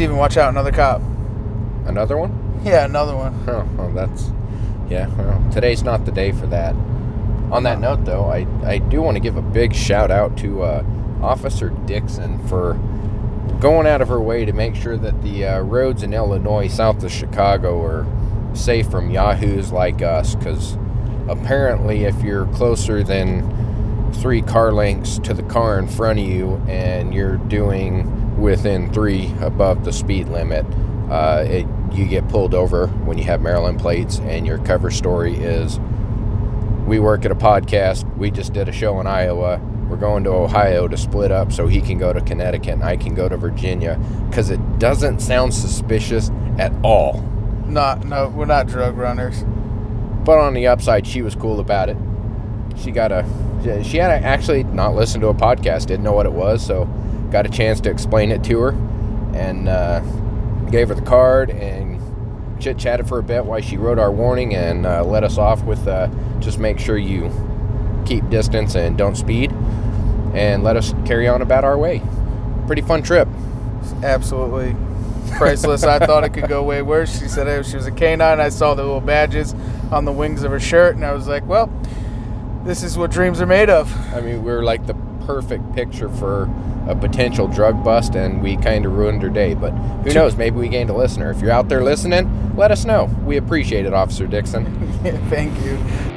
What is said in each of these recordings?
Steven, watch out, another cop. Another one? Yeah, another one. Oh, well, that's yeah. Well, today's not the day for that. On that note, though, I I do want to give a big shout out to uh, Officer Dixon for going out of her way to make sure that the uh, roads in Illinois south of Chicago are safe from yahoos like us. Because apparently, if you're closer than three car lengths to the car in front of you and you're doing within three above the speed limit, uh, it, you get pulled over when you have Maryland plates, and your cover story is we work at a podcast. We just did a show in Iowa. We're going to Ohio to split up so he can go to Connecticut and I can go to Virginia because it doesn't sound suspicious at all. Not, no, we're not drug runners. But on the upside, she was cool about it. She got a, she had actually not listened to a podcast, didn't know what it was, so got a chance to explain it to her and uh, gave her the card and chit chatted for a bit while she wrote our warning and uh, let us off with uh, just make sure you keep distance and don't speed and let us carry on about our way. Pretty fun trip. Absolutely priceless. I thought it could go way worse. She said hey, she was a canine. I saw the little badges on the wings of her shirt, and I was like, well, this is what dreams are made of. I mean, we are like the perfect picture for a potential drug bust, and we kind of ruined her day. But who knows? Maybe we gained a listener. If you're out there listening, let us know. We appreciate it, Officer Dixon. thank you.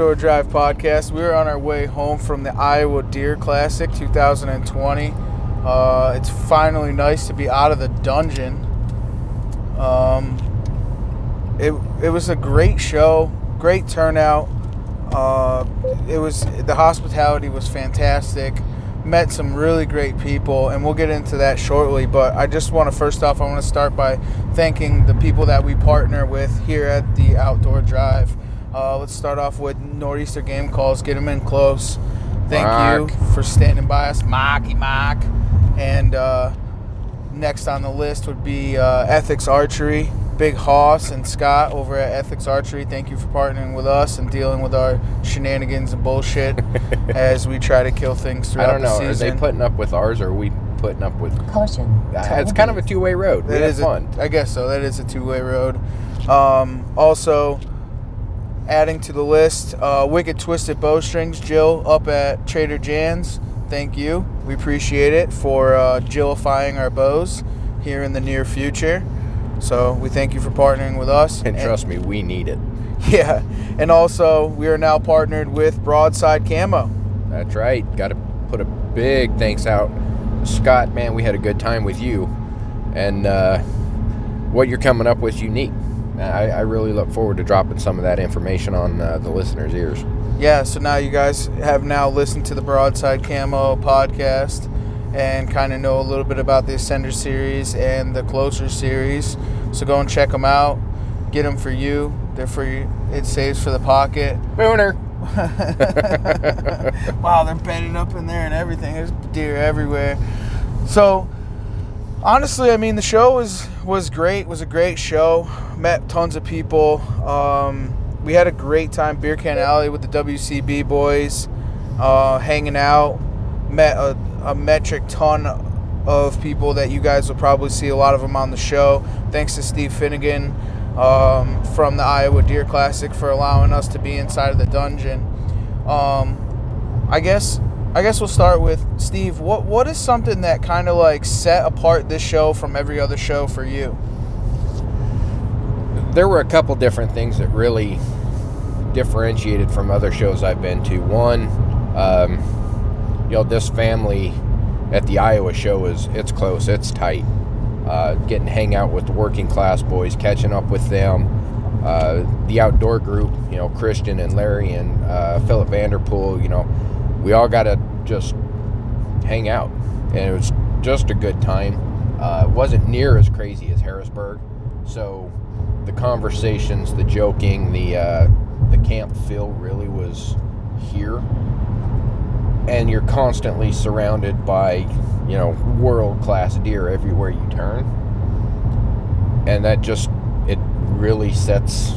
Outdoor Drive podcast. We're on our way home from the Iowa Deer Classic 2020. Uh, it's finally nice to be out of the dungeon. Um, it, it was a great show, great turnout. Uh, it was the hospitality was fantastic. Met some really great people, and we'll get into that shortly. But I just want to first off, I want to start by thanking the people that we partner with here at the Outdoor Drive. Uh, let's start off with Nor'easter Game Calls. Get them in close. Thank Mark. you for standing by us, Marky Mark. And uh, next on the list would be uh, Ethics Archery. Big Hoss and Scott over at Ethics Archery. Thank you for partnering with us and dealing with our shenanigans and bullshit as we try to kill things throughout I don't know. the Are they putting up with ours, or are we putting up with? Caution. Uh, it's kind of a two-way road. We That have is fun. A, I guess so. That is a two-way road. Um, also, adding to the list, uh, Wicked Twisted Bowstrings, Jill up at Trader Jan's. Thank you. We appreciate it for uh, Jillifying our bows here in the near future. So we thank you for partnering with us. and trust me, we need it. Yeah, and also we are now partnered with Broadside Camo. That's right. Got to put a big thanks out, Scott. Man, we had a good time with you, and uh, what you're coming up with is unique. I, I really look forward to dropping some of that information on uh, the listeners' ears. Yeah, so now you guys have now listened to the Broadside Camo podcast and kind of know a little bit about the Ascender series and the Closer series. So go and check them out. get them for you. They're for you. It saves for the pocket. Booner. wow, they're bedded up in there and everything. There's deer everywhere. So, honestly, I mean, the show was was great. It was a great show. Met tons of people. Um, we had a great time. Beer Can Alley with the WCB boys, uh, hanging out. Met a, a metric ton of people that you guys will probably see a lot of them on the show. Thanks to Steve Finnegan um, from the Iowa Deer Classic for allowing us to be inside of the dungeon. Um, I guess I guess we'll start with Steve. What what is something that kind of like set apart this show from every other show for you? There were a couple different things that really differentiated from other shows I've been to. One, um, you know, this family at the Iowa show is it's close, it's tight. Uh, getting to hang out with the working class boys, catching up with them. Uh, the outdoor group, you know, Christian and Larry and uh, Philip Vanderpool, you know, we all got to just hang out, and it was just a good time. Uh, it wasn't near as crazy as Harrisburg, so the conversations, the joking, the uh, the camp feel really was here, and you're constantly surrounded by you know world class deer everywhere you turn, and that just it really sets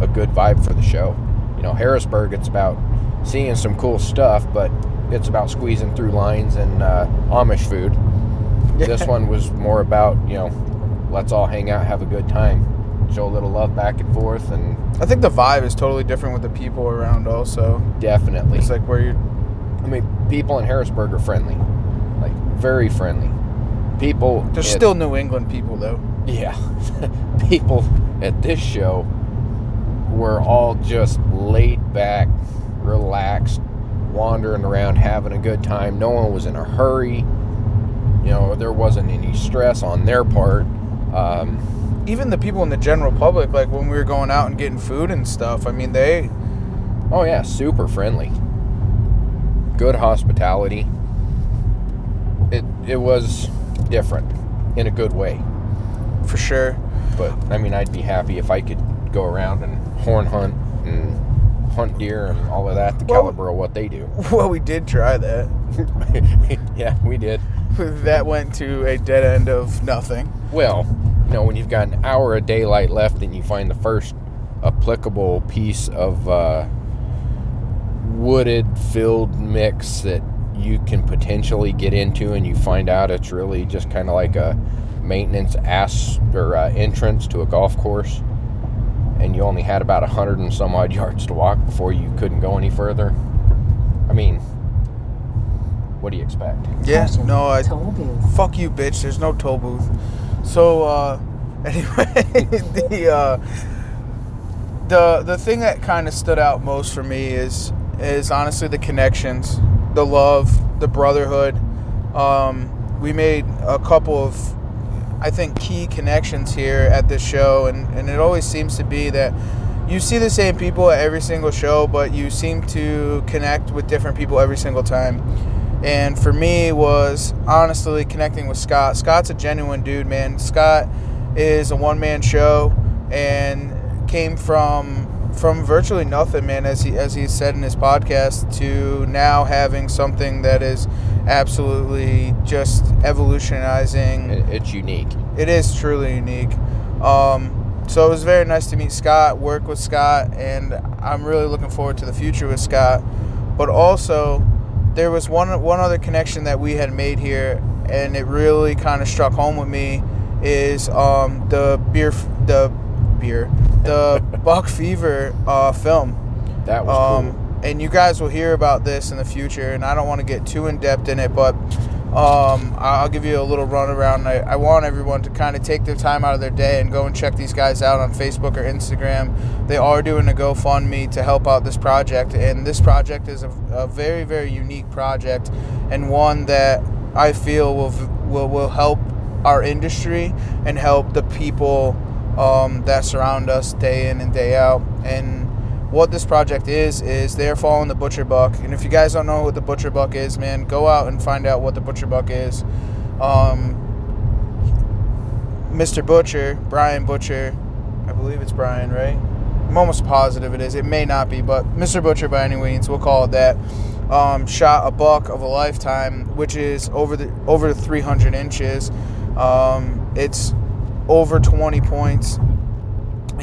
a good vibe for the show. You know, Harrisburg, it's about seeing some cool stuff, but it's about squeezing through lines and uh, Amish food. This one was more about, you know, let's all hang out, have a good time, show a little love back and forth, and I think the vibe is totally different with the people around. Also, definitely. it's like where you're. I mean, people in Harrisburg are friendly, like very friendly. People. There's at- still New England people though. Yeah. People at this show were all just laid back, relaxed, wandering around, having a good time. No one was in a hurry. You know, there wasn't any stress on their part. Um, Even the people in the general public, like when we were going out and getting food and stuff. I mean, they oh, yeah, super friendly. Good hospitality. It, it was different in a good way. for sure. But I mean, I'd be happy if I could go around and horn hunt hunt deer and all of that. The Well- caliber of what they do. Well, we did try that. yeah, we did. That went to a dead end of nothing. Well, you know, when you've got an hour of daylight left and you find the first applicable piece of uh, wooded filled mix that you can potentially get into, and you find out it's really just kind of like a maintenance ass or uh, entrance to a golf course, and you only had about a hundred and some odd yards to walk before you couldn't go any further. I mean, what do you expect? Yeah, no, I fuck you, bitch. There's no toll booth. So, uh, anyway, the uh, the the thing that kind of stood out most for me is is honestly the connections, the love, the brotherhood. Um, we made a couple of, I think, key connections here at this show, and and it always seems to be that. You see the same people at every single show, but you seem to connect with different people every single time and for me was honestly connecting with Scott. Scott's a genuine dude, man. Scott is a one man show and came from from virtually nothing, man, as he as he said in his podcast, to now having something that is absolutely just evolutionizing It- It's unique. it is truly unique. Um, so it was very nice to meet Scott, work with Scott, and I'm really looking forward to the future with Scott. But also, there was one one other connection that we had made here, and it really kind of struck home with me. Is um, the beer, the beer, the Buck Fever uh, film. That was Um, cool. And you guys will hear about this in the future, and I don't want to get too in depth in it, but um, I'll give you a little runaround. I, I want everyone to kind of take their time out of their day and go and check these guys out on Facebook or Instagram. They are doing a GoFundMe to help out this project, and this project is a, a very, very unique project and one that I feel will will, will help our industry and help the people um, that surround us day in and day out. And what this project is is they're following the butcher buck and if you guys don't know what the butcher buck is man go out and find out what the butcher buck is um, mr butcher brian butcher I believe it's Brian, right? I'm almost positive it is. It may not be, but Mr. Butcher by any means, we'll call it that. Um, shot a buck of a lifetime, which is over the over 300 inches. Um, it's over 20 points,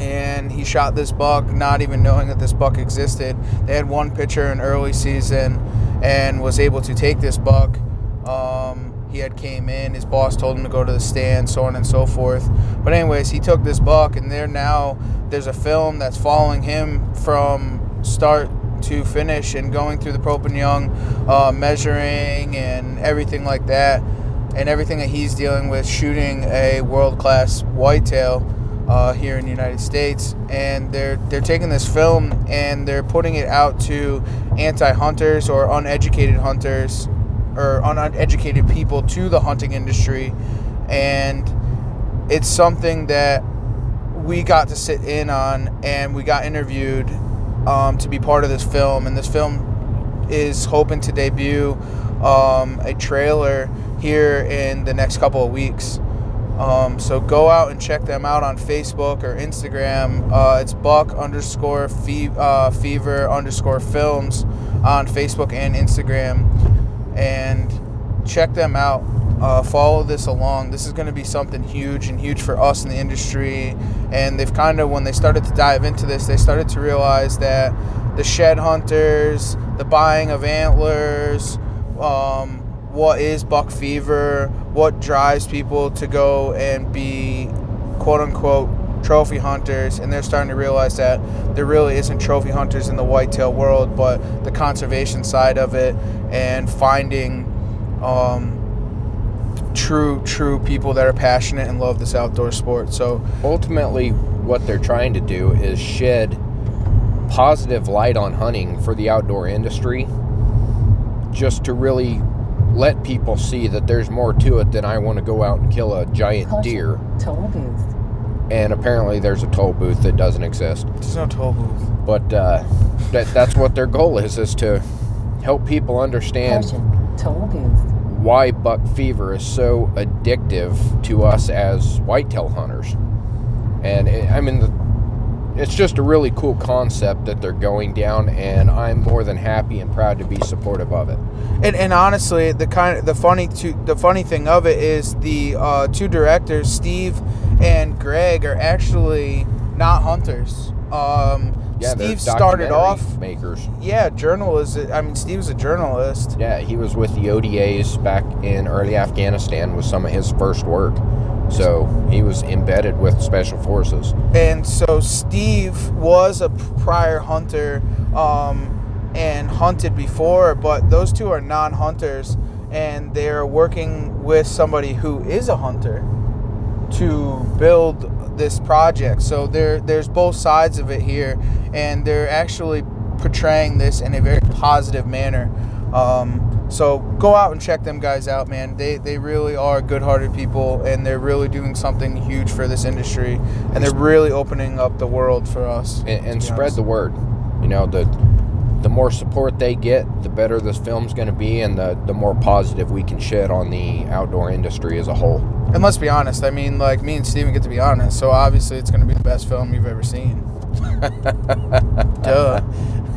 and he shot this buck not even knowing that this buck existed. They had one pitcher in early season, and was able to take this buck. Um, he had came in, his boss told him to go to the stand, so on and so forth. But anyways, he took this buck, and there now there's a film that's following him from start to finish and going through the Pope and Young, uh, measuring and everything like that, and everything that he's dealing with shooting a world class whitetail uh, here in the United States. And they're they're taking this film and they're putting it out to anti hunters or uneducated hunters or uneducated people to the hunting industry, and it's something that we got to sit in on and we got interviewed um, to be part of this film, and this film is hoping to debut um, a trailer here in the next couple of weeks. Um, so go out and check them out on Facebook or Instagram. Uh, it's Buck underscore uh, Fever underscore Films on Facebook and Instagram, and check them out. Uh, follow this along. This is going to be something huge and huge for us in the industry. And they've kind of, when they started to dive into this, they started to realize that the shed hunters, the buying of antlers, um, what is buck fever, what drives people to go and be quote unquote trophy hunters, and they're starting to realize that there really isn't trophy hunters in the whitetail world, but the conservation side of it and finding um, true, true people that are passionate and love this outdoor sport. So ultimately, what they're trying to do is shed positive light on hunting for the outdoor industry, just to really let people see that there's more to it than I want to go out and kill a giant deer. Toll booth. And apparently, there's a toll booth that doesn't exist. there's no toll booth. But uh, that, that's what their goal is: is to help people understand Toll booth. why buck fever is so addictive to us as whitetail hunters. And it, I mean, the, it's just a really cool concept that they're going down, and I'm more than happy and proud to be supportive of it. And, and honestly, the kind of the funny to, the funny thing of it is the uh, two directors, Steve and Greg, are actually not hunters. Um, Yeah, Steve started off, makers. yeah, journalist. I mean, Steve's a journalist. Yeah, he was with the ODAs back in early Afghanistan with some of his first work. So he was embedded with special forces. and so Steve was a prior hunter um, and hunted before, but those two are non-hunters, and they're working with somebody who is a hunter to build this project. So there, there's both sides of it here, and they're actually portraying this in a very positive manner. Um, so go out and check them guys out, man. They they really are good-hearted people, and they're really doing something huge for this industry, and they're really opening up the world for us. and, and spread honest. the word. You know, the the more support they get, the better this film's going to be, and the the more positive we can shed on the outdoor industry as a whole. And let's be honest. I mean, like me and Steven get to be honest, so obviously it's going to be the best film you've ever seen. Duh.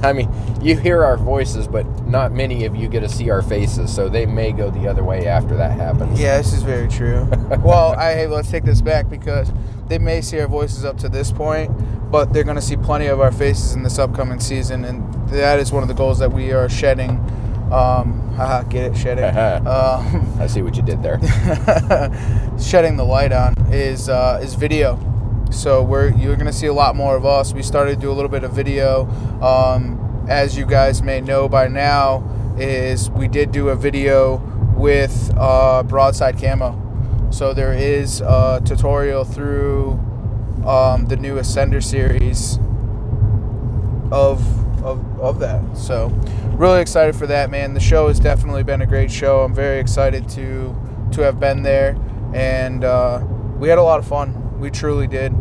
I mean, you hear our voices, but not many of you get to see our faces, so they may go the other way after that happens. Yeah, this is very true. well, I hey, let's take this back because they may see our voices up to this point, but they're going to see plenty of our faces in this upcoming season, and that is one of the goals that we are shedding. Um, haha, get it, shedding. um, I see what you did there. shedding the light on is uh, is video. So we're you're gonna see a lot more of us. We started to do a little bit of video. Um, as you guys may know by now, is we did do a video with uh, broadside camo. So there is a tutorial through um, the new Ascender series of, of of that. So really excited for that, man. The show has definitely been a great show. I'm very excited to to have been there, and uh, we had a lot of fun. We truly did.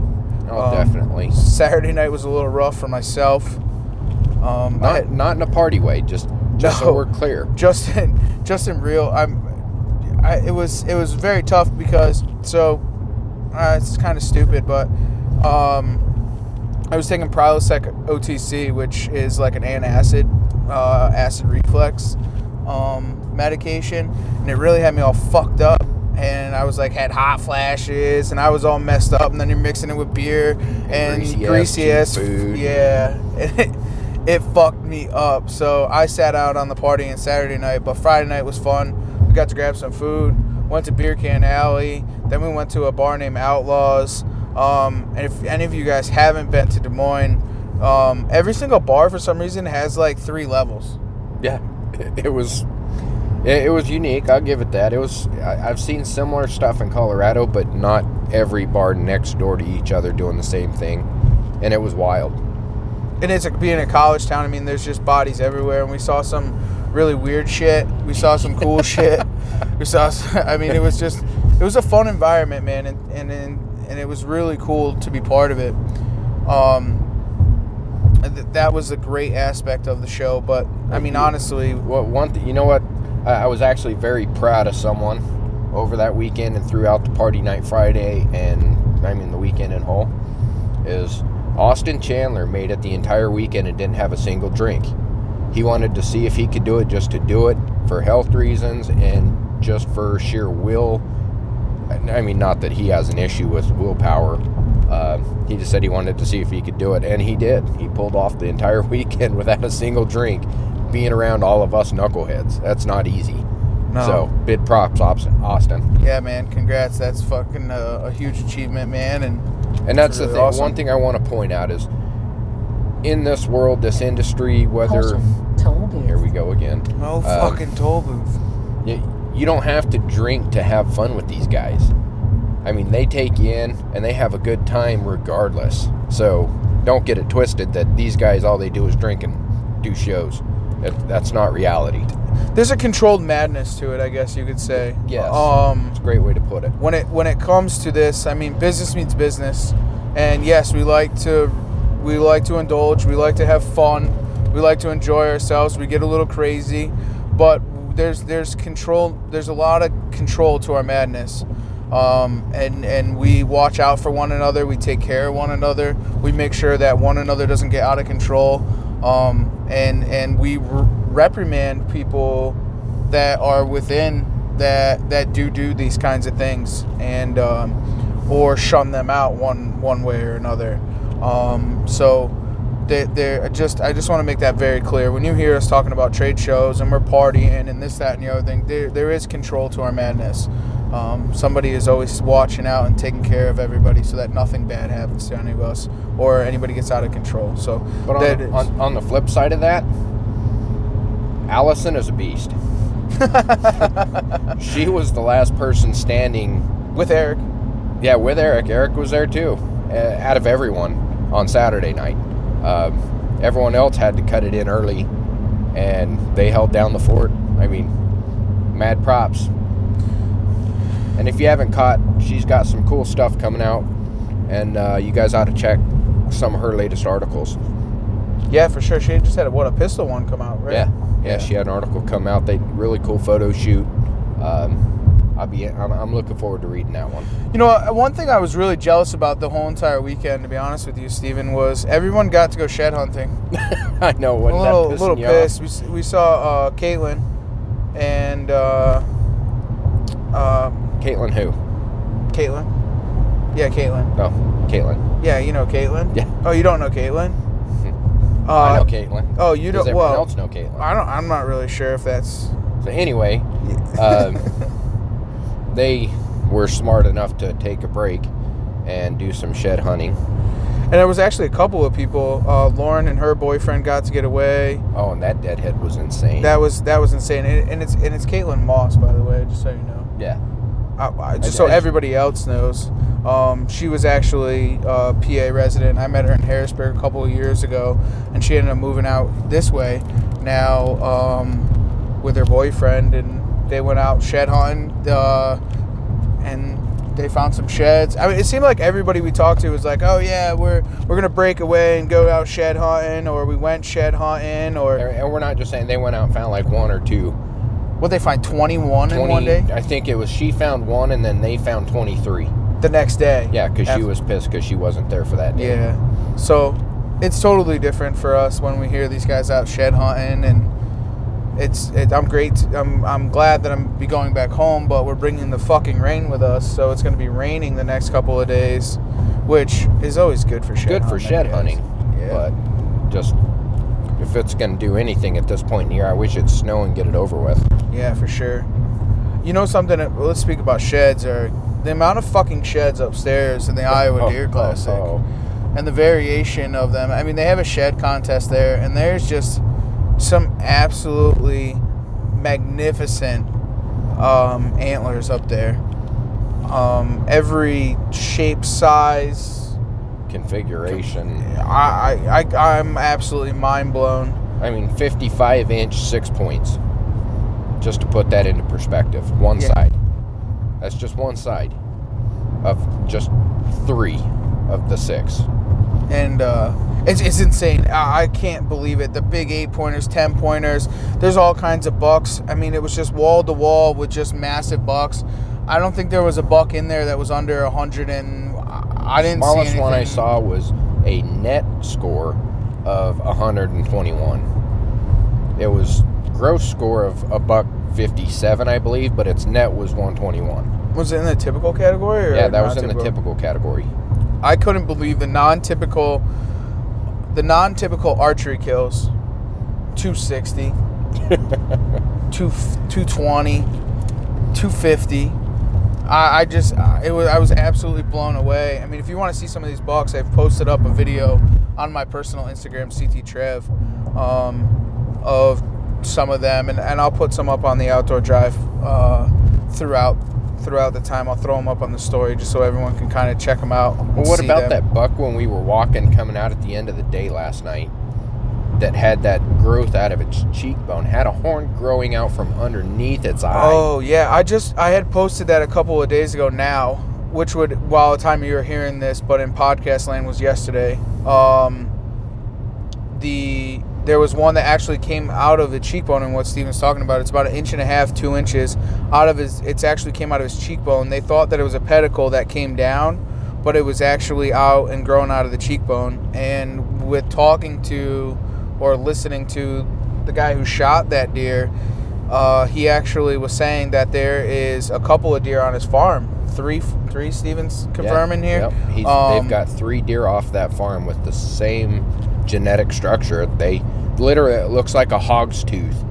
Oh, Um, definitely. Saturday night was a little rough for myself. Um, Not had- not in a party way, just just No. so we're clear. just in just in real i'm I, it was it was very tough because so uh, it's kind of stupid but Um, I was taking Prilosec OTC, which is like an antacid, uh, acid reflux um, medication, and it really had me all fucked up. And I was like, had hot flashes, and I was all messed up. And then you're mixing it with beer and greasy-ass greasy ass food. Yeah, it, it fucked me up. So I sat out on the party on Saturday night, but Friday night was fun. We got to grab some food. Went to Beer Can Alley. Then we went to a bar named Outlaws. Um, and if any of you guys haven't been to Des Moines, um, every single bar for some reason has like three levels. Yeah, it was it, it was unique. I'll give it that. It was. I, I've seen similar stuff in Colorado, but not every bar next door to each other doing the same thing, and it was wild. and it's like being a college town. I mean, there's just bodies everywhere, and we saw some really weird shit. We saw some cool shit. We saw. I mean, it was just it was a fun environment, man, and and and, and it was really cool to be part of it. Um, th- that was a great aspect of the show. But I mean, honestly, What one? Th- you know what? I, was actually very proud of someone over that weekend and throughout the party night Friday and I mean the weekend in whole is Austin Chandler made it the entire weekend and didn't have a single drink. He wanted to see if he could do it just to do it for health reasons and just for sheer will. I mean, not that he has an issue with willpower. Uh, he just said he wanted to see if he could do it, and he did. He pulled off the entire weekend without a single drink, being around all of us knuckleheads. That's not easy. No. So, big props, Austin. Austin. yeah, man, congrats. That's fucking a, a huge achievement, man. And And that's the thing. awesome. One thing I want to point out is, in this world, this industry, whether Caution. Toll booth. here we go again. no Um, fucking toll booth. you, you don't have to drink to have fun with these guys. I mean, they take you in and they have a good time regardless. So don't get it twisted that these guys all they do is drink and do shows. That, that's not reality. There's a controlled madness to it, I guess you could say. Yes. Um. It's a great way to put it. when it when it comes to this, I mean, business means business, and yes, we like to we like to indulge, we like to have fun, we like to enjoy ourselves. We get a little crazy, but there's there's control. There's a lot of control to our madness, um, and and we watch out for one another. We take care of one another. We make sure that one another doesn't get out of control, um, and and we r- reprimand people that are within that that do do these kinds of things and um, or shun them out one one way or another. Um, so they they're just I just want to make that very clear. When you hear us talking about trade shows and we're partying and this that and the other thing, there there is control to our madness. Um, somebody is always watching out and taking care of everybody so that nothing bad happens to any of us or anybody gets out of control. So But on, is- on, on the flip side of that, Allison is a beast. she was the last person standing with Eric, Yeah, with Eric. Eric was there too. Uh, out of everyone on Saturday night, um, everyone else had to cut it in early, and they held down the fort. I mean, mad props. And if you haven't caught, she's got some cool stuff coming out, and uh, you guys ought to check some of her latest articles. yeah, for sure. She just had a, what a pistol one come out, right? Yeah, yeah, she had an article come out. They really cool photo shoot. Um, I'll be. I'm, I'm looking forward to reading that one. You know, uh, one thing I was really jealous about the whole entire weekend, to be honest with you, Steven, was everyone got to go shed hunting. I know. a Wasn't little, that little pissed. We, we saw uh, Caitlin and uh, uh, Caitlin who? Caitlin. Yeah, Caitlin. Oh, Caitlin. Yeah, you know Caitlin. Yeah. Oh, you don't know Caitlin? Uh, I know Caitlin. Oh, you Does don't. everyone Well, else know Caitlin? I don't. I'm not really sure if that's. So anyway, um, they were smart enough to take a break and do some shed hunting. And there was actually a couple of people. Uh, Lauren and her boyfriend got to get away. Oh, and that deadhead was insane. That was that was insane. And, and it's and it's Caitlin Moss, by the way, just so you know. yeah. I, I, just I- so everybody else knows, um, she was actually a PA resident. I met her in Harrisburg a couple of years ago, and she ended up moving out this way now um, with her boyfriend, and they went out shed hunting, uh, and they found some sheds. I mean, it seemed like everybody we talked to was like, "Oh yeah, we're we're gonna break away and go out shed hunting," or "We went shed hunting," or And we're not just saying they went out and found like one or two. what they find twenty one in one day. I think it was she found one and then they found 23. the next day. Yeah, because she was pissed because she wasn't there for that day. Yeah. So it's totally different for us when we hear these guys out shed hunting and it's it, I'm great I'm I'm glad that I'm be going back home but we're bringing the fucking rain with us so it's going to be raining the next couple of days which is always good for shed Good for shed hunting, Yeah. but just if it's going to do anything at this point in the year, I wish it'd snow and get it over with. Yeah, for sure. You know something? that- Let's speak about sheds or the amount of fucking sheds upstairs in the oh, Iowa Oh, Deer oh, Classic, oh. and the variation of them. I mean, they have a shed contest there, and there's just some absolutely magnificent um, antlers up there. Um, every shape, size. Configuration. I, I, I I'm absolutely mind blown. I mean, 55 inch six points. Just to put that into perspective, one Yeah. side. That's just one side of just three of the six. and uh, it's, it's insane. I, I can't believe it. The big eight pointers, ten pointers. There's all kinds of bucks. I mean, it was just wall to wall with just massive bucks. I don't think there was a buck in there that was under a hundred and I didn't see Smallest one I saw was a net score of 121. It was gross score of a buck 57, I believe, but its net was 121. Was it in the typical category? Or Yeah, that was in the typical category. I couldn't believe the non-typical, the non-typical archery kills. 260, 2, 220, 250. I, I just, it was, I was absolutely blown away. I mean, if you want to see some of these bucks, I've posted up a video on my personal Instagram, CT Trev, um, of some of them, and, and I'll put some up on the outdoor drive uh, throughout throughout the time. I'll throw them up on the story just so everyone can kind of check them out. Well, what about them. that buck when we were walking coming out at the end of the day last night that had that growth out of its cheekbone, had a horn growing out from underneath its eye? Oh yeah, I just I had posted that a couple of days ago now, which would while the time you were hearing this, but in podcast land was yesterday. Um, the there was one that actually came out of the cheekbone, and what Steven's talking about, it's about an inch and a half, two inches out of his. It's actually came out of his cheekbone. They thought that it was a pedicle that came down, but it was actually out and grown out of the cheekbone. And with talking to or listening to the guy who shot that deer, uh, he actually was saying that there is a couple of deer on his farm. Three, three. Stevens Yeah, confirming here. Yep. He's, Um, they've got three deer off that farm with the same genetic structure. They literally it looks like a hog's tooth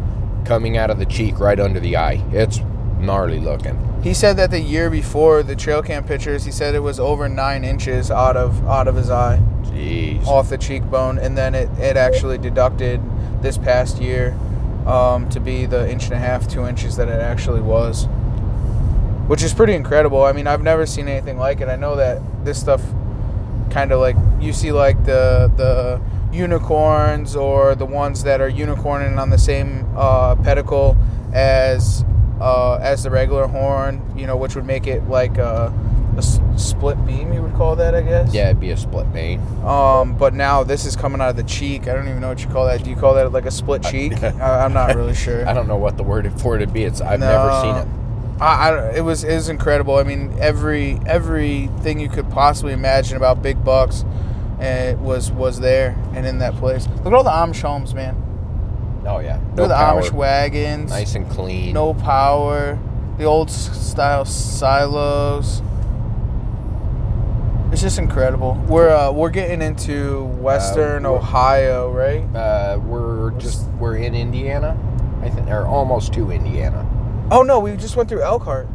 coming out of the cheek right under the eye. It's gnarly looking. He said that the year before the trail cam pictures, he said it was over nine inches out of out of his eye, Jeez. off the cheekbone, and then it, it actually deducted this past year um, to be the inch and a half, two inches that it actually was, which is pretty incredible. I mean, I've never seen anything like it. I know that this stuff kind of like you see like the the unicorns or the ones that are unicorning on the same uh, pedicle as uh, as the regular horn, you know, which would make it like a, a s- split beam. You would call that, I guess. Yeah, it'd be a split vein. Um, but now this is coming out of the cheek. I don't even know what you call that. Do you call that like a split cheek? I, I'm not really sure. I don't know what the word for it'd be. It's I've never seen it. I, I, it was it was incredible. I mean, every everything you could possibly imagine about big bucks, uh, was was there and in that place. Look at all the Amish homes, man. Oh yeah. Look No at the power. Amish wagons. Nice and clean. No power. The old style silos. It's just incredible. We're uh, we're getting into Western we're- Ohio, right? Uh, we're just we're in Indiana, I think, or almost to Indiana. Oh no, we just went through Elkhart.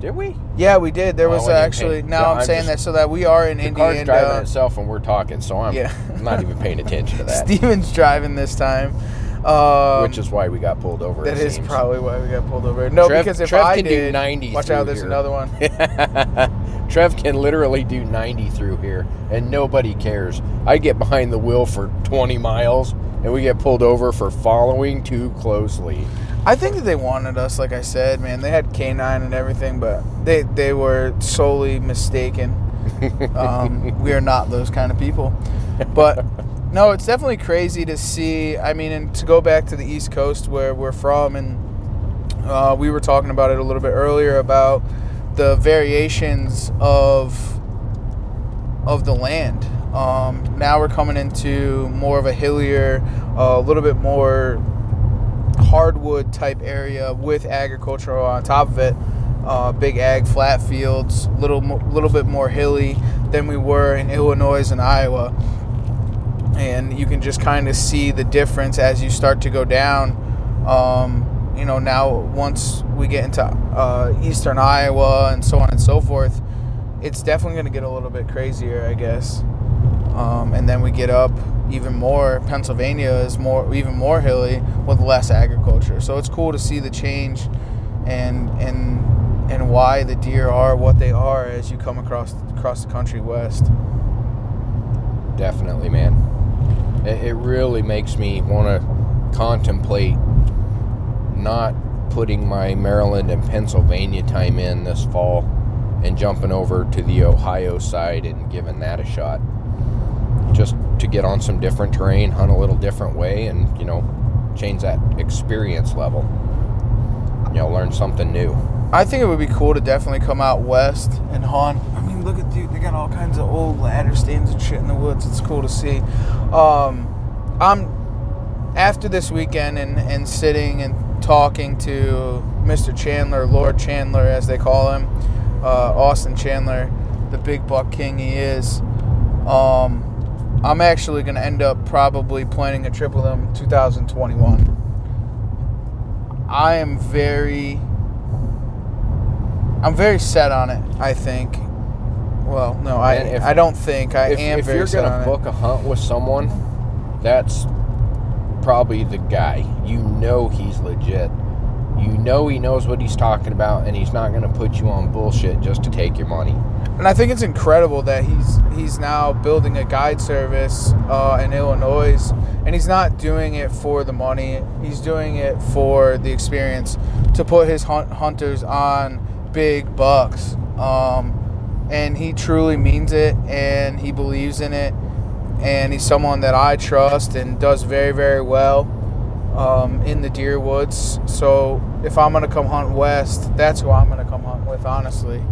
Did we? Yeah, we did. There was actually. pay- Now no, I'm, I'm saying just- that so that we are in The car's Indiana. driving itself, and we're talking, so I'm Yeah. not even paying attention to that. Steven's driving this time. Um, which is why we got pulled over. That is seems. probably why we got pulled over. No, Trev- because if Trev I can do did, 90 watch out, there's here. another one. Trev can literally do 90 through here, and nobody cares. I get behind the wheel for 20 miles, and we get pulled over for following too closely. I think that they wanted us, like I said, man. They had canine and everything, but they they were solely mistaken. Um, we are not those kind of people. But no, it's definitely crazy to see. I mean, and to go back to the East Coast where we're from, and uh, we were talking about it a little bit earlier about the variations of of the land. Um, now we're coming into more of a hillier, a little bit more hardwood type area with agriculture on top of it. Uh, big ag flat fields, little little bit more hilly than we were in Illinois and Iowa, and you can just kind of see the difference as you start to go down. Um, you know, now once we get into uh, eastern Iowa and so on and so forth, it's definitely going to get a little bit crazier, I guess. Um, and then we get up even more. Pennsylvania is more, even more hilly with less agriculture. So it's cool to see the change, and and and why the deer are what they are as you come across across the country west. Definitely, man. It, it really makes me want to contemplate not putting my Maryland and Pennsylvania time in this fall and jumping over to the Ohio side and giving that a shot. Just to get on some different terrain, hunt a little different way, and, you know, change that experience level. You know, learn something new. I think it would be cool to definitely come out west and hunt. I mean, look at dude, they got all kinds of old ladder stands and shit in the woods. It's cool to see. Um, I'm after this weekend and, and sitting and talking to Mr. Chandler, Lord Chandler, as they call him, uh, Austin Chandler, the big buck king he is. Um, I'm actually going to end up probably planning a trip with him 2021. I am very I'm very set on it. I think. Well, no, I if- I don't think I if, am if very you're gonna on book a hunt with someone, that's probably the guy. You know he's legit. You know he knows what he's talking about, and he's not gonna put you on bullshit just to take your money. And I think it's incredible that he's he's now building a guide service uh, in Illinois, and he's not doing it for the money. He's doing it for the experience to put his hunt, hunters on big bucks. Um, and he truly means it, and he believes in it, and he's someone that I trust and does very very well. Um, in the deer woods. So if I'm gonna come hunt west, that's who I'm gonna come hunt with, honestly,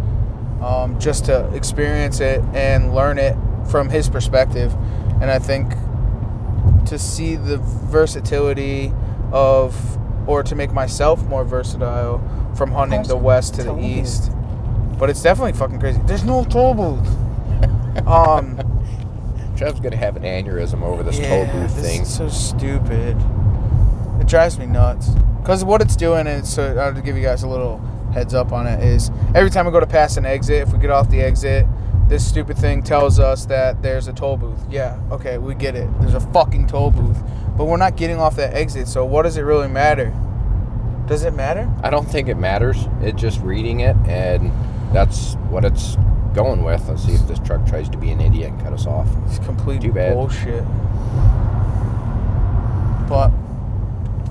um, just to experience it and learn it from his perspective. And I think to see the versatility of, or to make myself more versatile from hunting the west to the east. But it's definitely fucking crazy. There's no toll booth. um, Trev's gonna have an aneurysm over this toll booth this thing. is so stupid. It drives me nuts. Because what it's doing, and so I'll give you guys a little heads up on it, is every time we go to pass an exit, if we get off the exit, this stupid thing tells us that there's a toll booth. Yeah, okay, we get it. There's a fucking toll booth. But we're not getting off that exit, so what does it really matter? Does it matter? I don't think it matters. It's just reading it, and that's what it's going with. Let's see if this truck tries to be an idiot and cut us off. It's complete Too bad. bullshit. But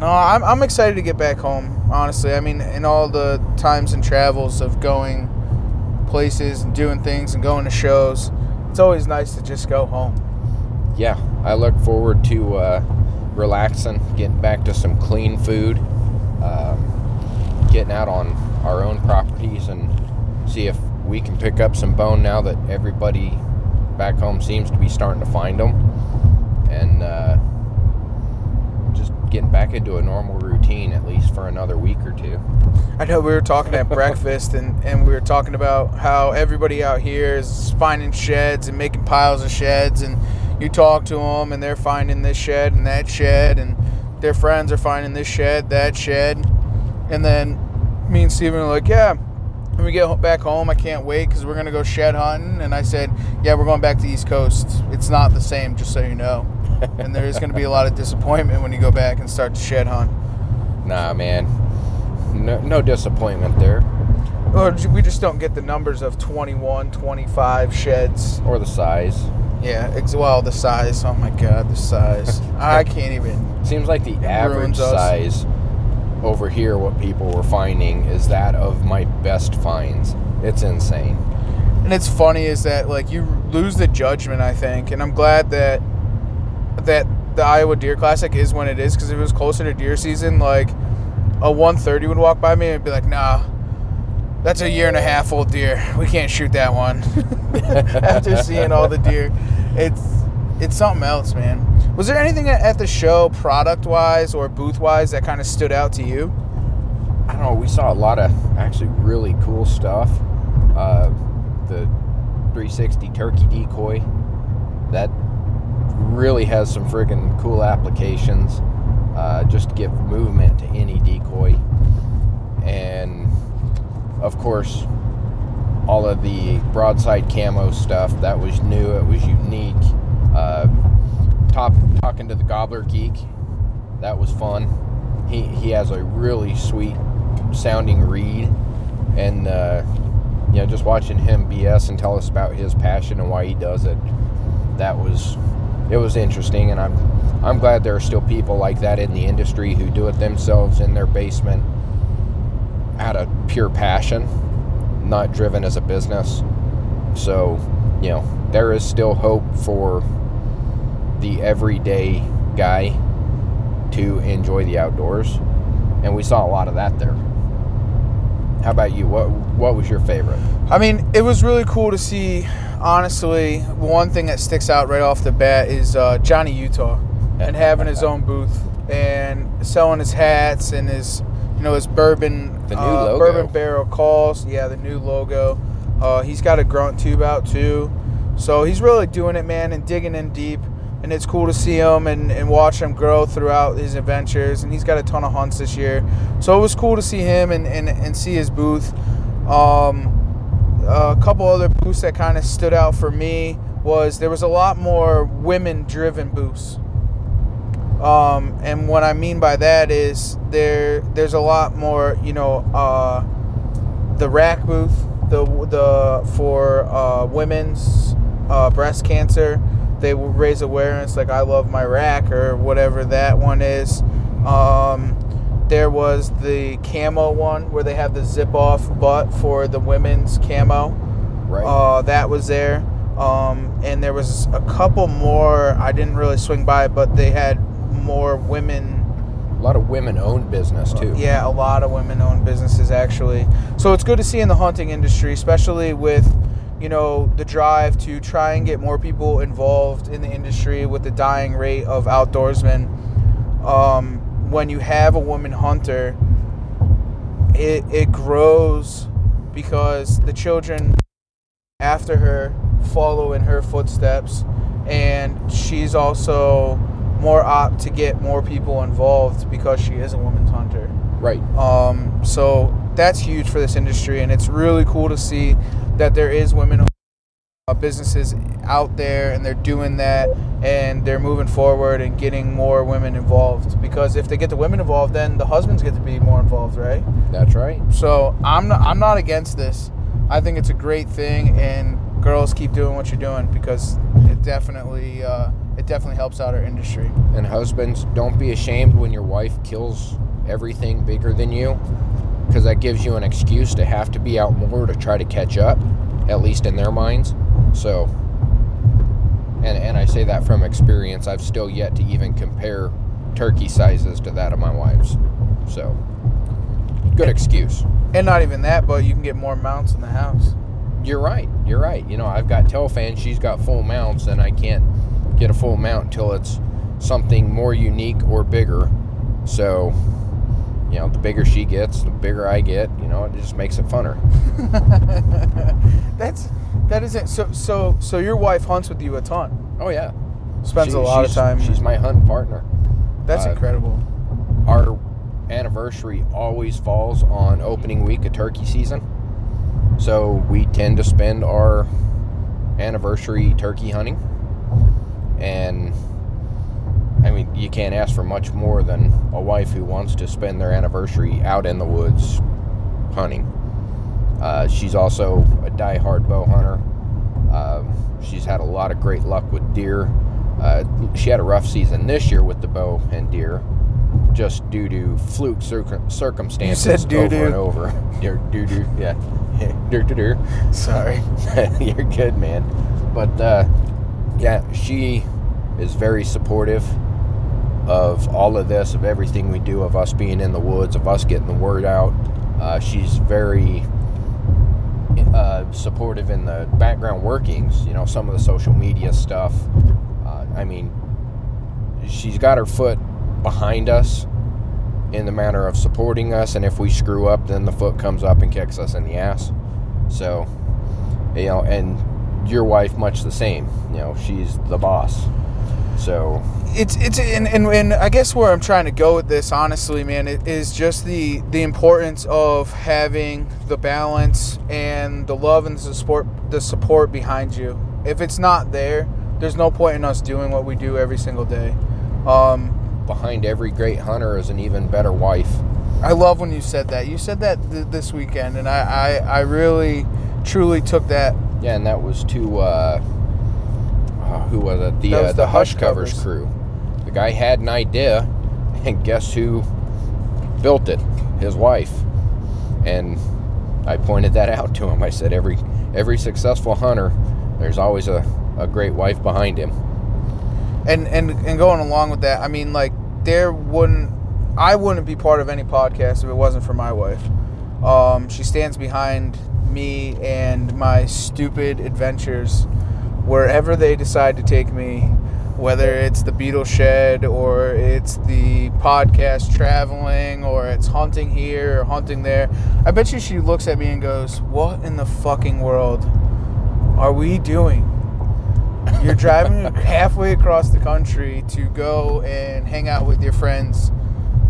no, I'm I'm excited to get back home. Honestly, I mean, in all the times and travels of going places and doing things and going to shows, it's always nice to just go home. Yeah, I look forward to uh, relaxing, getting back to some clean food, um, getting out on our own properties, and see if we can pick up some bone now that everybody back home seems to be starting to find them, and uh, getting back into a normal routine at least for another week or two. I know we were talking at breakfast and, and we were talking about how everybody out here is finding sheds and making piles of sheds and you talk to them and they're finding this shed and that shed and their friends are finding this shed, that shed. And then me and Steven are like, yeah, when we get back home, I can't wait because we're going to go shed hunting. And I said, yeah, we're going back to the East Coast. It's not the same, just so you know. And there is going to be a lot of disappointment when you go back and start to shed hunt. Nah, man, no, no disappointment there, Or we just don't get the numbers of 21, 25 sheds. or the size. Yeah, ex- well, the size. Oh my god, the size. I can't even. Seems like the average us. size over here, what people were finding is that of my best finds. It's insane. And it's funny is that like you lose the judgment, I think, and I'm glad that that the Iowa Deer Classic is when it is because if it was closer to deer season, like a 130 would walk by me and be like, nah, That's a year and a half old deer. We can't shoot that one. After seeing all the deer, it's it's something else, man. Was there anything at the show, product wise or booth wise, that kind of stood out to you? I don't know. We saw a lot of actually really cool stuff. Uh, the 360 turkey decoy that really has some friggin' cool applications. Uh, just to give movement to any decoy, and of course, all of the broadside camo stuff that was new. It was unique. Uh, top talking to the Gobbler Geek, that was fun. He he has a really sweet sounding reed, and uh, you know just watching him BS and tell us about his passion and why he does it. That was it was interesting, and I'm I'm glad there are still people like that in the industry who do it themselves in their basement out of pure passion, not driven as a business. So, you know, there is still hope for the everyday guy to enjoy the outdoors, and we saw a lot of that there. How about you? What what was your favorite? I mean, it was really cool to see. Honestly, one thing that sticks out right off the bat is uh, Johnny Utah and having his own booth and selling his hats and his, you know, his bourbon, The new uh, logo. bourbon barrel calls. Yeah, the new logo. Uh, he's got a grunt tube out too, so he's really doing it, man, and digging in deep. And it's cool to see him and, and watch him grow throughout his adventures. And he's got a ton of hunts this year, so it was cool to see him and, and, and see his booth. Um, a couple other booths that kind of stood out for me was there was a lot more women driven booths. Um, and what I mean by that is there there's a lot more you know uh, the rack booth the the for uh, women's uh, breast cancer. They raise awareness like I love my rack or whatever that one is. Um, there was the camo one where they have the zip off butt for the women's camo Right. uh, that was there. Um, and there was a couple more. I didn't really swing by, but they had more women. a lot of women-owned business too. Yeah, a lot of women-owned businesses actually. So it's good to see in the hunting industry, especially with you know the drive to try and get more people involved in the industry with the dying rate of outdoorsmen. Um, when you have a woman hunter, it it grows because the children after her follow in her footsteps and she's also more apt to get more people involved because she is a woman's hunter Right. um, so that's huge for this industry and it's really cool to see that there is women businesses out there and they're doing that and they're moving forward and getting more women involved because if they get the women involved then the husbands get to be more involved right That's right. so I'm not, I'm not against this. I think it's a great thing, and girls keep doing what you're doing because it definitely uh, it definitely helps out our industry. And husbands, don't be ashamed when your wife kills everything bigger than you, because that gives you an excuse to have to be out more to try to catch up, at least in their minds. So, and and I say that from experience. I've still yet to even compare turkey sizes to that of my wife's. So, good excuse. And not even that, but you can get more mounts in the house. You're right. You're right. You know, I've got tail fan. She's got full mounts, and I can't get a full mount until it's something more unique or bigger. So, you know, the bigger she gets, the bigger I get. You know, it just makes it funner. That's that isn't so so so. Your wife hunts with you a ton. Oh yeah, Spends She- a lot of she's- time. She's my hunt partner. That's uh, incredible. Our anniversary always falls on opening week of turkey season, so we tend to spend our anniversary turkey hunting. And I mean, you can't ask for much more than a wife who wants to spend their anniversary out in the woods hunting. Uh, she's also a die-hard bow hunter. Um, she's had a lot of great luck with deer. Uh, she had a rough season this year with the bow and deer, just due to fluke circum- circumstances You said doo-doo. over and over. Deer, doo doo, yeah, deer, deer, deer. Sorry. You're good, man. But uh, yeah, she is very supportive of all of this, of everything we do, of us being in the woods, of us getting the word out. Uh, she's very uh, supportive in the background workings. You know, some of the social media stuff. Uh, I mean, she's got her foot behind us in the manner of supporting us, and if we screw up, then the foot comes up and kicks us in the ass. So, you know, and your wife much the same. You know, she's the boss. So it's it's and, and, and I guess where I'm trying to go with this, honestly, man, it is just the the importance of having the balance and the love and the support the support behind you. If it's not there, there's no point in us doing what we do every single day. Um, behind every great hunter is an even better wife. I love when you said that. You said that th- this weekend, and I, I I really truly took that. Yeah, and that was to uh, uh, who was it? The was uh, the the, Hush Hush Covers Covers. crew. The guy had an idea, and guess who built it? His wife. And I pointed that out to him. I said, every every successful hunter, there's always a, a great wife behind him. and and and going along with that, I mean, like there wouldn't, I wouldn't be part of any podcast if it wasn't for my wife. Um, she stands behind me and my stupid adventures wherever they decide to take me, whether it's the Beetle Shed or it's the podcast traveling or it's hunting here or hunting there. I bet you she looks at me and goes, "What in the fucking world are we doing?" You're driving halfway across the country to go and hang out with your friends,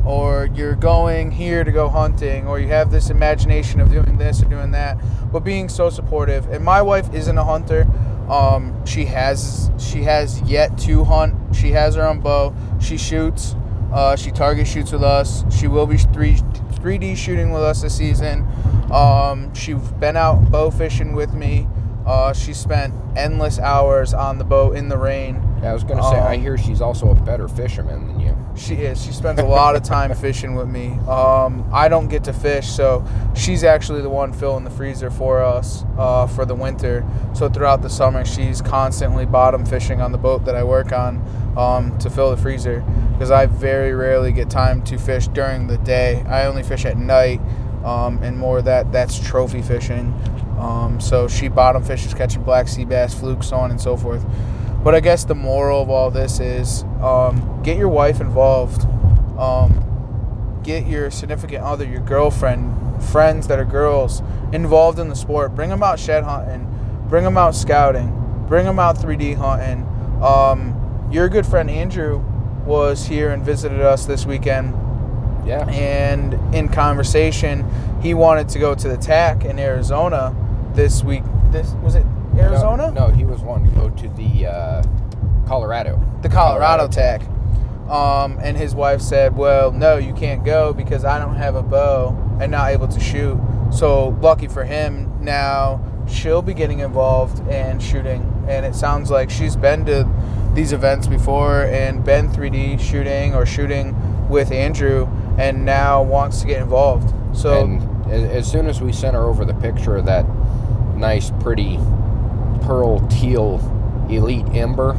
or you're going here to go hunting, or you have this imagination of doing this or doing that, but being so supportive. And my wife isn't a hunter. Um, she has she has yet to hunt. She has her own bow. She shoots. Uh, she target shoots with us. She will be three 3D shooting with us this season. Um, she's been out bow fishing with me. Uh, she spent endless hours on the boat in the rain. I was going to say, I Um, hear she's also a better fisherman than you. She is. She spends a lot of time fishing with me. Um, I don't get to fish, so she's actually the one filling the freezer for us uh, for the winter. So throughout the summer, she's constantly bottom fishing on the boat that I work on um, to fill the freezer because I very rarely get time to fish during the day. I only fish at night, um, and more of that that's trophy fishing. Um, so she bottom fishes, catching black sea bass, flukes, so on and so forth. But I guess the moral of all this is um, get your wife involved. Um, get your significant other, your girlfriend, friends that are girls involved in the sport. Bring them out shed hunting. Bring them out scouting. Bring them out 3D hunting. Um, your good friend Andrew was here and visited us this weekend Yeah. and in conversation, he wanted to go to the TAC in Arizona this week. This was it Arizona? No, no, he was wanting to go to the uh, Colorado. the Colorado Tech, Um, and his wife said, "Well, no, you can't go because I don't have a bow and not able to shoot." So lucky for him, now she'll be getting involved and shooting. And it sounds like she's been to these events before and been 3D shooting or shooting with Andrew, and now wants to get involved. So and as soon as we sent her over the picture of that nice, pretty pearl teal elite ember,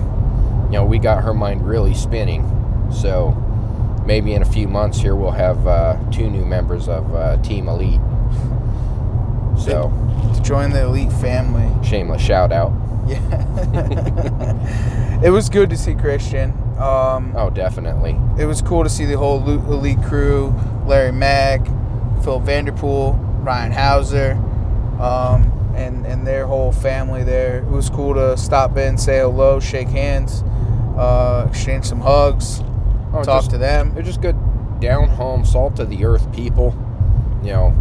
you know, we got her mind really spinning. So maybe in a few months here we'll have uh, two new members of uh, Team Elite. So to join the elite family. shameless shout out. Yeah. it was good to see Christian. Um, Oh, definitely. it was cool to see the whole elite crew Larry Mack, Phil Vanderpool, Ryan Hauser, um, and, and their whole family there. It was cool to stop in, say hello, shake hands, uh, exchange some hugs, Oh, talk just- to them. They're just good, down home, salt of the earth people. You know,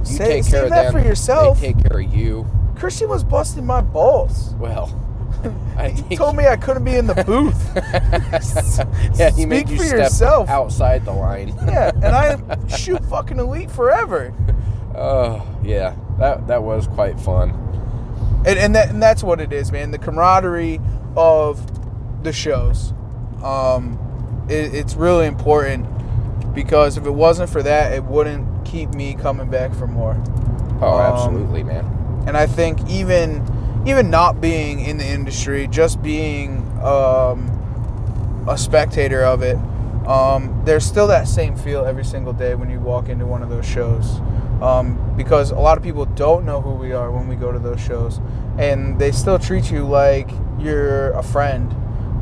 you Say- take care of that them. for yourself. They take care of you. Christian was busting my balls. Well, I He told me I couldn't be in the booth. yeah, he made you for step yourself. outside the line. yeah, and I shoot fucking elite forever. Oh, yeah, that that was quite fun. and, and that and that's what it is, man. The camaraderie of the shows, um, it, it's really important because if it wasn't for that, it wouldn't keep me coming back for more. Oh, Um, absolutely, man. And I think even even not being in the industry, just being um, a spectator of it, um, there's still that same feel every single day when you walk into one of those shows. Um, because a lot of people don't know who we are when we go to those shows, and they still treat you like you're a friend,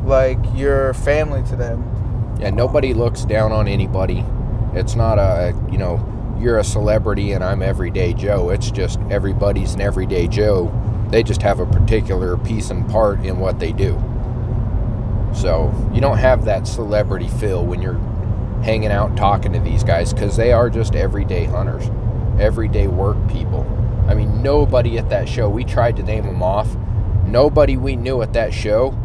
like you're family to them. Yeah, nobody looks down on anybody. It's not a, you know, you're a celebrity and I'm everyday Joe. It's just everybody's an everyday Joe. They just have a particular piece and part in what they do. So you don't have that celebrity feel when you're hanging out talking to these guys because they are just everyday hunters, everyday work people. I mean, nobody at that show, we tried to name them off. Nobody we knew at that show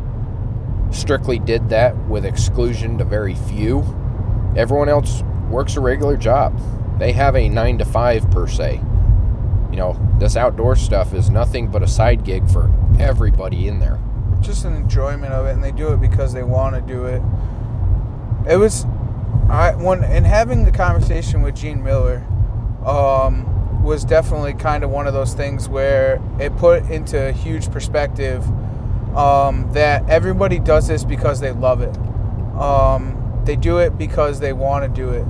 strictly did that with exclusion to very few. Everyone else works a regular job. They have a nine to five per se. You know, this outdoor stuff is nothing but a side gig for everybody in there. just an enjoyment of it, and they do it because they want to do it. It was, I when in having the conversation with Gene Miller, um, was definitely kind of one of those things where it put into huge perspective um, that everybody does this because they love it. Um, they do it because they want to do it,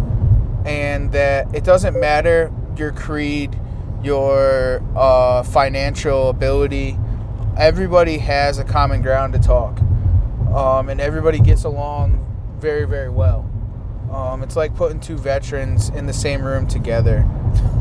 and that it doesn't matter your creed, your uh, financial ability. Everybody has a common ground to talk, um, and everybody gets along very, very well. Um, it's like putting two veterans in the same room together.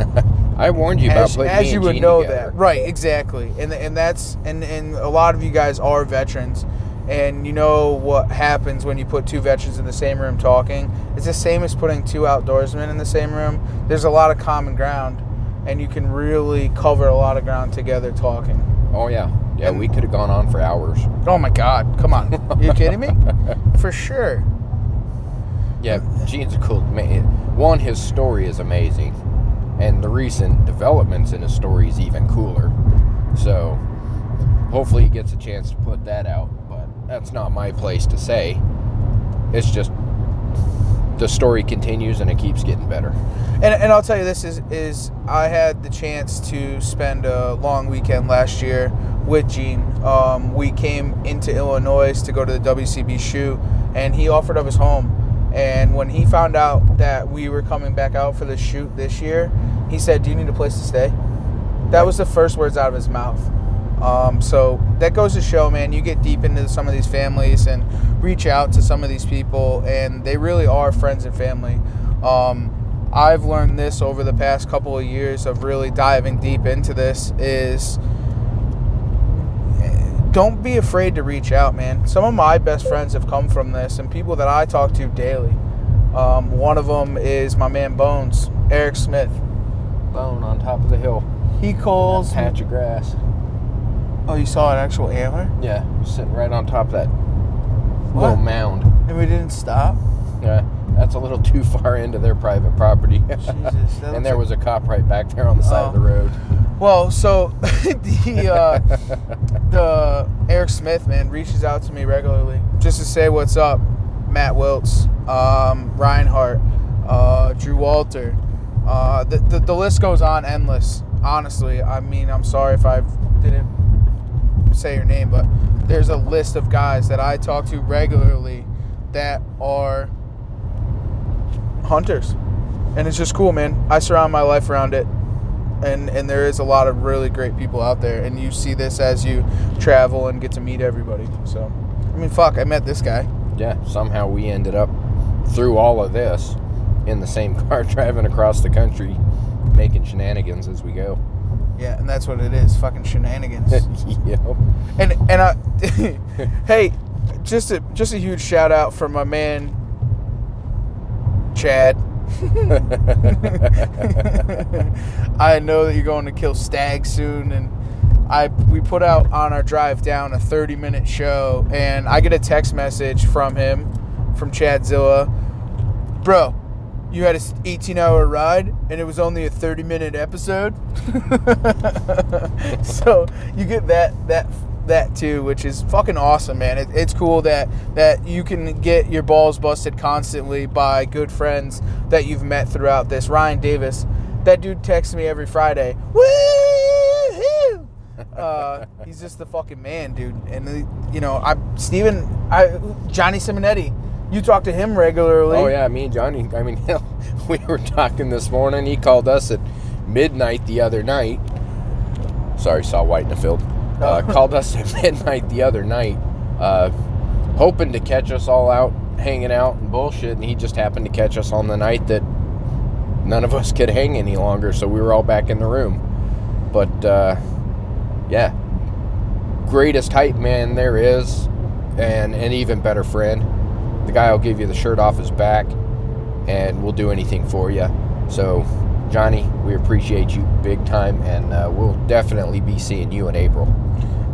I warned you about as, putting as you would Gene know together. that. Right exactly. And and that's and and a lot of you guys are veterans. And you know what happens when you put two veterans in the same room talking? It's the same as putting two outdoorsmen in the same room. There's a lot of common ground and you can really cover a lot of ground together talking. Oh yeah, yeah. And- we could have gone on for hours. oh my god. Come on. You kidding me? For sure Yeah, Gene's a cool man. One, his story is amazing, and the recent developments in his story is even cooler. So, hopefully, he gets a chance to put that out. But that's not my place to say. It's just the story continues and it keeps getting better. And, and I'll tell you this is is I had the chance to spend a long weekend last year with Gene. Um, we came into Illinois to go to the WCB shoot, and he offered up his home. And when he found out that we were coming back out for the shoot this year, he said, "Do you need a place to stay?" That was the first words out of his mouth. Um, so that goes to show, man, you get deep into some of these families and reach out to some of these people, and they really are friends and family. Um, I've learned this over the past couple of years of really diving deep into this is don't be afraid to reach out, man. Some of my best friends have come from this and people that I talk to daily. Um, one of them is my man Bones, Eric Smith. Bone on top of the hill. He calls. Patch of grass. Oh, you saw an actual antler? Yeah, sitting right on top of that little mound. And we didn't stop? Yeah, that's a little too far into their private property. Jesus. and there like- was a cop right back there on the side of the Oh. road. Well, so the uh, the Eric Smith man reaches out to me regularly just to say what's up. Matt Wiltz, um, Ryan Hart, uh, Drew Walter. Uh, the, the the list goes on endless. Honestly, I mean, I'm sorry if I didn't say your name, but there's a list of guys that I talk to regularly that are hunters, and it's just cool, man. I surround my life around it and and there is a lot of really great people out there and you see this as you travel and get to meet everybody so i mean fuck i met this guy Yeah, somehow we ended up through all of this in the same car driving across the country, making shenanigans as we go. yeah and that's what it is fucking shenanigans yep. and and i hey just a just a huge shout out for my man chad I know that you're going to kill stag soon, and I we put out on our drive down a 30 minute show, and I get a text message from him, from Chadzilla, bro. You had a 18 hour ride and it was only a 30 minute episode. so you get that that that too, which is fucking awesome, man. It, it's cool that that you can get your balls busted constantly by good friends that you've met throughout this. Ryan Davis, that dude texts me every Friday. Woo! Uh, he's just the fucking man, dude. And you know, I Steven, I Johnny Simonetti. You talk to him regularly. Oh yeah, me and Johnny. I mean, hell, we were talking this morning. He called us at midnight the other night. Sorry, saw white in the field. Uh, called us at midnight the other night, uh, hoping to catch us all out hanging out and bullshit, and he just happened to catch us on the night that none of us could hang any longer, so we were all back in the room. But uh, yeah, greatest hype man there is, and an even better friend. The guy will give you the shirt off his back, and will do anything for you. So, Johnny, we appreciate you big time, and uh, we'll definitely be seeing you in April.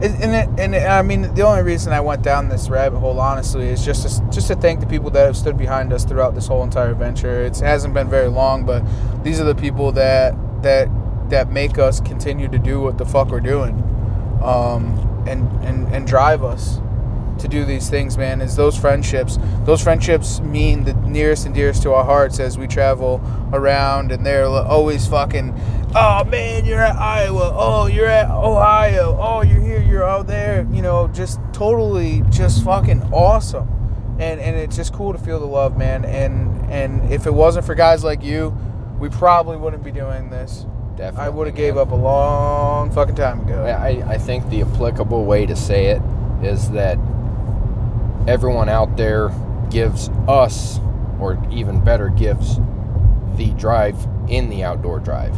And, and, I mean, the only reason I went down this rabbit hole, honestly, is just to, just to thank the people that have stood behind us throughout this whole entire venture. It's, it hasn't been very long, but these are the people that that that make us continue to do what the fuck we're doing, um, and and and drive us to do these things, man. Is those friendships? Those friendships mean the nearest and dearest to our hearts as we travel around, and they're always fucking. Oh man, you're at Iowa. Oh, you're at Ohio. Oh, you're here. You're out there. You know, just totally, just fucking awesome. And and it's just cool to feel the love, man. And and if it wasn't for guys like you, we probably wouldn't be doing this. Definitely. I would have gave up a long fucking time ago. I, I think the applicable way to say it is that everyone out there gives us, or even better, gives the drive in the outdoor drive.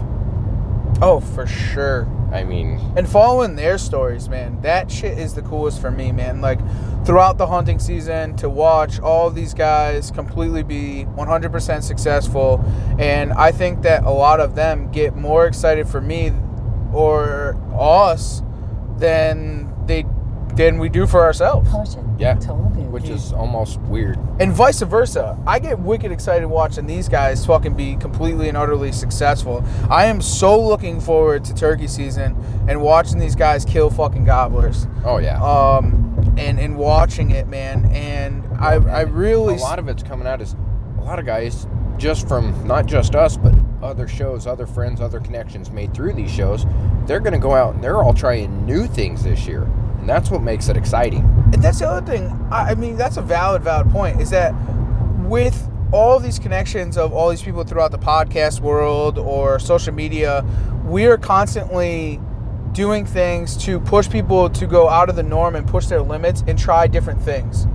Oh, for sure. I mean, And following their stories, man, that shit is the coolest for me, man. Like throughout the hunting season, to watch all these guys completely be 100% successful, and I think that a lot of them get more excited for me or us than they than we do for ourselves. Caution. yeah, Toll which is almost weird. And vice versa. I get wicked excited watching these guys fucking be completely and utterly successful. I am so looking forward to turkey season and watching these guys kill fucking gobblers. Oh yeah. Um and and watching it, man. And I I really a lot of it's coming out as a lot of guys just from not just us but other shows other friends other connections made through these shows they're going to go out and they're all trying new things this year and that's what makes it exciting And that's the other thing. I mean, that's a valid, valid point. Is that with all these connections of all these people throughout the podcast world or social media, we are constantly doing things to push people to go out of the norm and push their limits and try different things.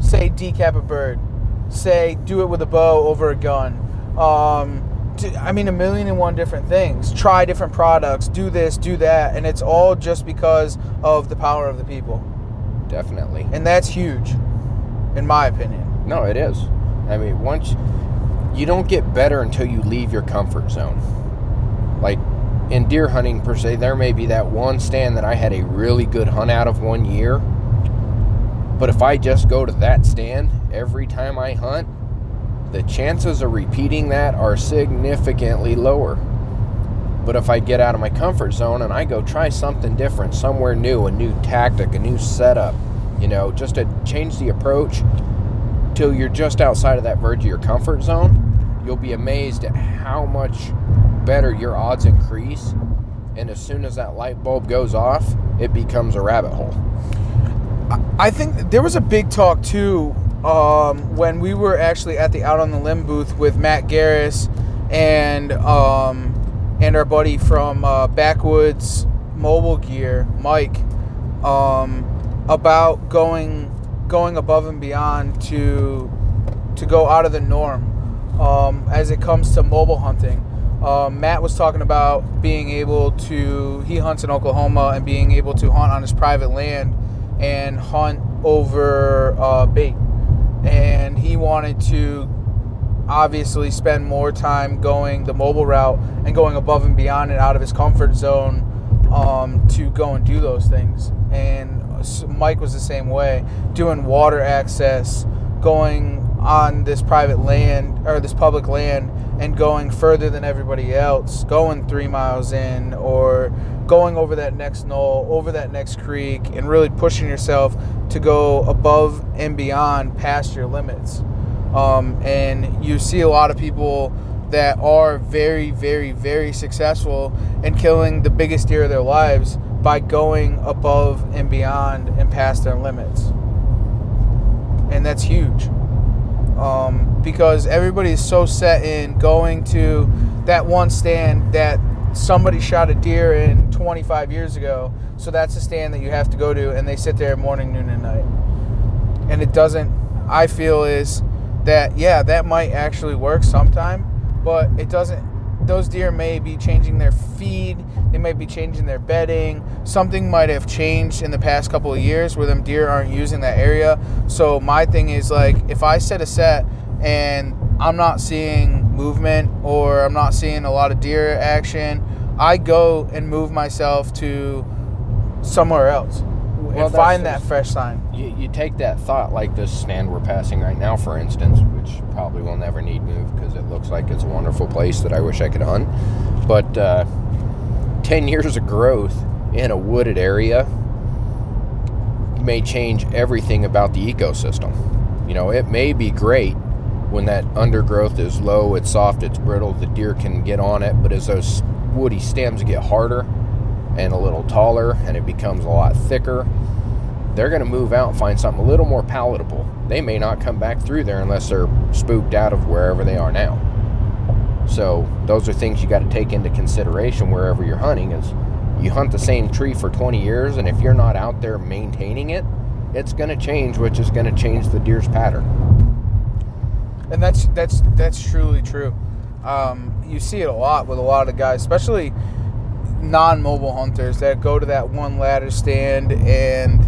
Say decap a bird. Say do it with a bow over a gun. Um, I mean, a million and one different things. Try different products. Do this. Do that. And it's all just because of the power of the people definitely and that's huge in my opinion no it is i mean once you don't get better until you leave your comfort zone like in deer hunting per se there may be that one stand that i had a really good hunt out of one year but if i just go to that stand every time i hunt the chances of repeating that are significantly lower but if i get out of my comfort zone and i go try something different somewhere new a new tactic a new setup you know just to change the approach till you're just outside of that verge of your comfort zone, you'll be amazed at how much better your odds increase. And as soon as that light bulb goes off, it becomes a rabbit hole. i think there was a big talk too um, when we were actually at the out on the limb booth with matt garris and um, and our buddy from uh, backwoods mobile gear mike um, about going going above and beyond to to go out of the norm um, as it comes to mobile hunting. Um, Matt was talking about being able to he hunts in Oklahoma and being able to hunt on his private land and hunt over uh, bait, and he wanted to obviously spend more time going the mobile route and going above and beyond and out of his comfort zone um, to go and do those things. And Mike was the same way, doing water access, going on this private land or this public land and going further than everybody else, going three miles in or going over that next knoll, over that next creek, and really pushing yourself to go above and beyond past your limits. Um, and you see a lot of people that are very, very, very successful in killing the biggest deer of their lives by going above and beyond and past their limits. And that's huge. Um, because everybody is so set in going to that one stand that somebody shot a deer in 25 years ago. So that's a stand that you have to go to, and they sit there morning, noon, and night. And it doesn't. I feel is that yeah, that might actually work sometime, but it doesn't. Those deer may be changing their feed. They might be changing their bedding. Something might have changed in the past couple of years where them deer aren't using that area. So my thing is like, if I set a set and I'm not seeing movement or I'm not seeing a lot of deer action, I go and move myself to somewhere else Well, and find that fresh sign. You, you take that thought, like this stand we're passing right now, for instance, which probably will never need moved because it looks like it's a wonderful place that I wish I could hunt. But uh, 10 years of growth in a wooded area may change everything about the ecosystem. You know, it may be great when that undergrowth is low, it's soft, it's brittle, the deer can get on it, but as those woody stems get harder and a little taller and it becomes a lot thicker, they're going to move out and find something a little more palatable. They may not come back through there unless they're spooked out of wherever they are now. So, those are things you got to take into consideration wherever you're hunting is you hunt the same tree for 20 years and if you're not out there maintaining it, it's going to change, which is going to change the deer's pattern. and that's that's that's truly true. Um, you see it a lot with a lot of the guys, especially non-mobile hunters that go to that one ladder stand and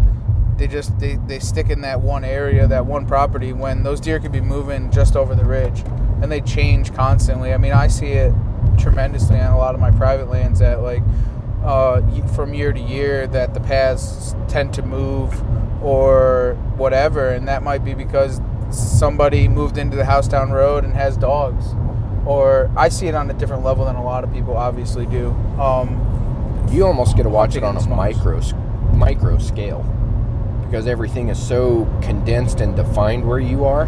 they just they, they stick in that one area, that one property when those deer could be moving just over the ridge, and they change constantly. I mean, I see it tremendously on a lot of my private lands that like uh, from year to year that the paths tend to move or whatever, and that might be because somebody moved into the house down road and has dogs, or I see it on a different level than a lot of people obviously do. Um, you almost get to watch it on a micro micro scale because everything is so condensed and defined where you are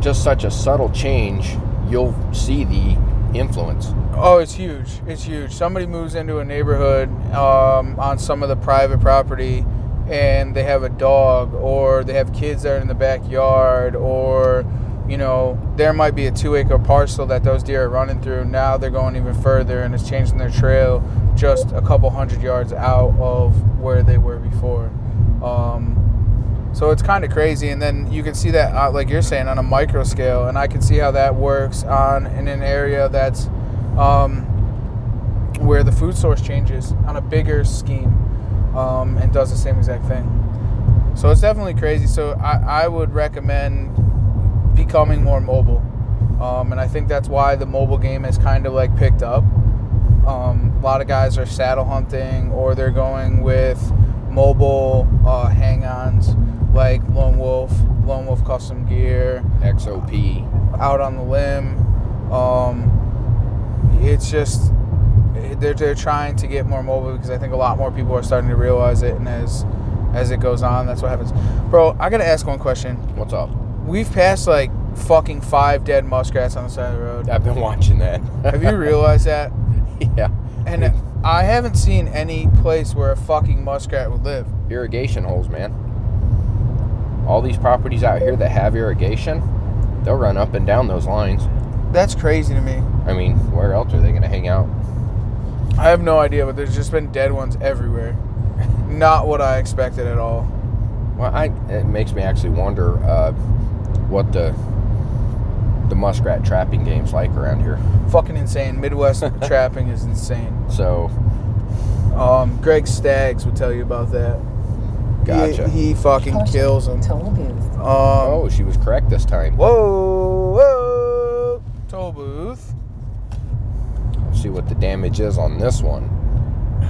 just such a subtle change you'll see the influence Oh, it's huge. It's huge. Somebody moves into a neighborhood um, on some of the private property and they have a dog or they have kids that are in the backyard or you know there might be a two acre parcel that those deer are running through now they're going even further and it's changing their trail just a couple hundred yards out of where they were before um, so it's kind of crazy, and then you can see that, uh, like you're saying, on a micro scale, and I can see how that works on in an area that's um, where the food source changes on a bigger scheme um, and does the same exact thing. So it's definitely crazy. So I, I would recommend becoming more mobile, um, and I think that's why the mobile game has kind of like picked up. Um, a lot of guys are saddle hunting, or they're going with mobile uh, hang-ons like Lone Wolf, Lone Wolf Custom Gear, xop out on the limb. Um, it's just they're, they're trying to get more mobile because I think a lot more people are starting to realize it, and as as it goes on, that's what happens. Bro, I gotta ask one question. what's up We've passed like fucking five dead muskrats on the side of the road. i've been watching that Have you realized that? yeah And I haven't seen any place where a fucking muskrat would live. irrigation holes man all these properties out here that have irrigation they'll run up and down those lines That's crazy to me. i mean where else are they going to hang out I have no idea, but there's just been dead ones everywhere. Not what I expected at all. Well, I it makes me actually wonder uh, what the the muskrat trapping game's like around here. Fucking insane. Midwest trapping is insane. So, Um, Greg Staggs would tell you about that. He- gotcha. He, fucking Caution, kills them. Toll booth. Um, oh, she was correct this time. Whoa, whoa, toll booth. Let's see what the damage is on this one.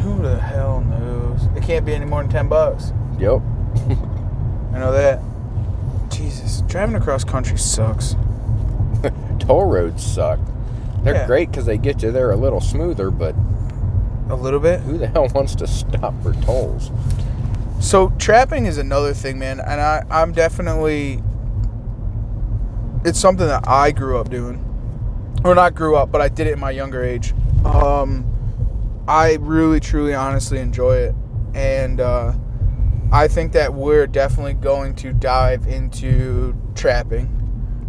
Who the hell knows? It can't be any more than ten bucks. Yep. I know that. Jesus, driving across country sucks. Toll roads suck. They're Yeah. great because they get you there a little smoother, but A little bit. who the hell wants to stop for tolls? So trapping is another thing, man, and I, I'm definitely. It's something that I grew up doing, or not grew up, but I did it in my younger age. Um, I really, truly, honestly enjoy it, and uh, I think that we're definitely going to dive into trapping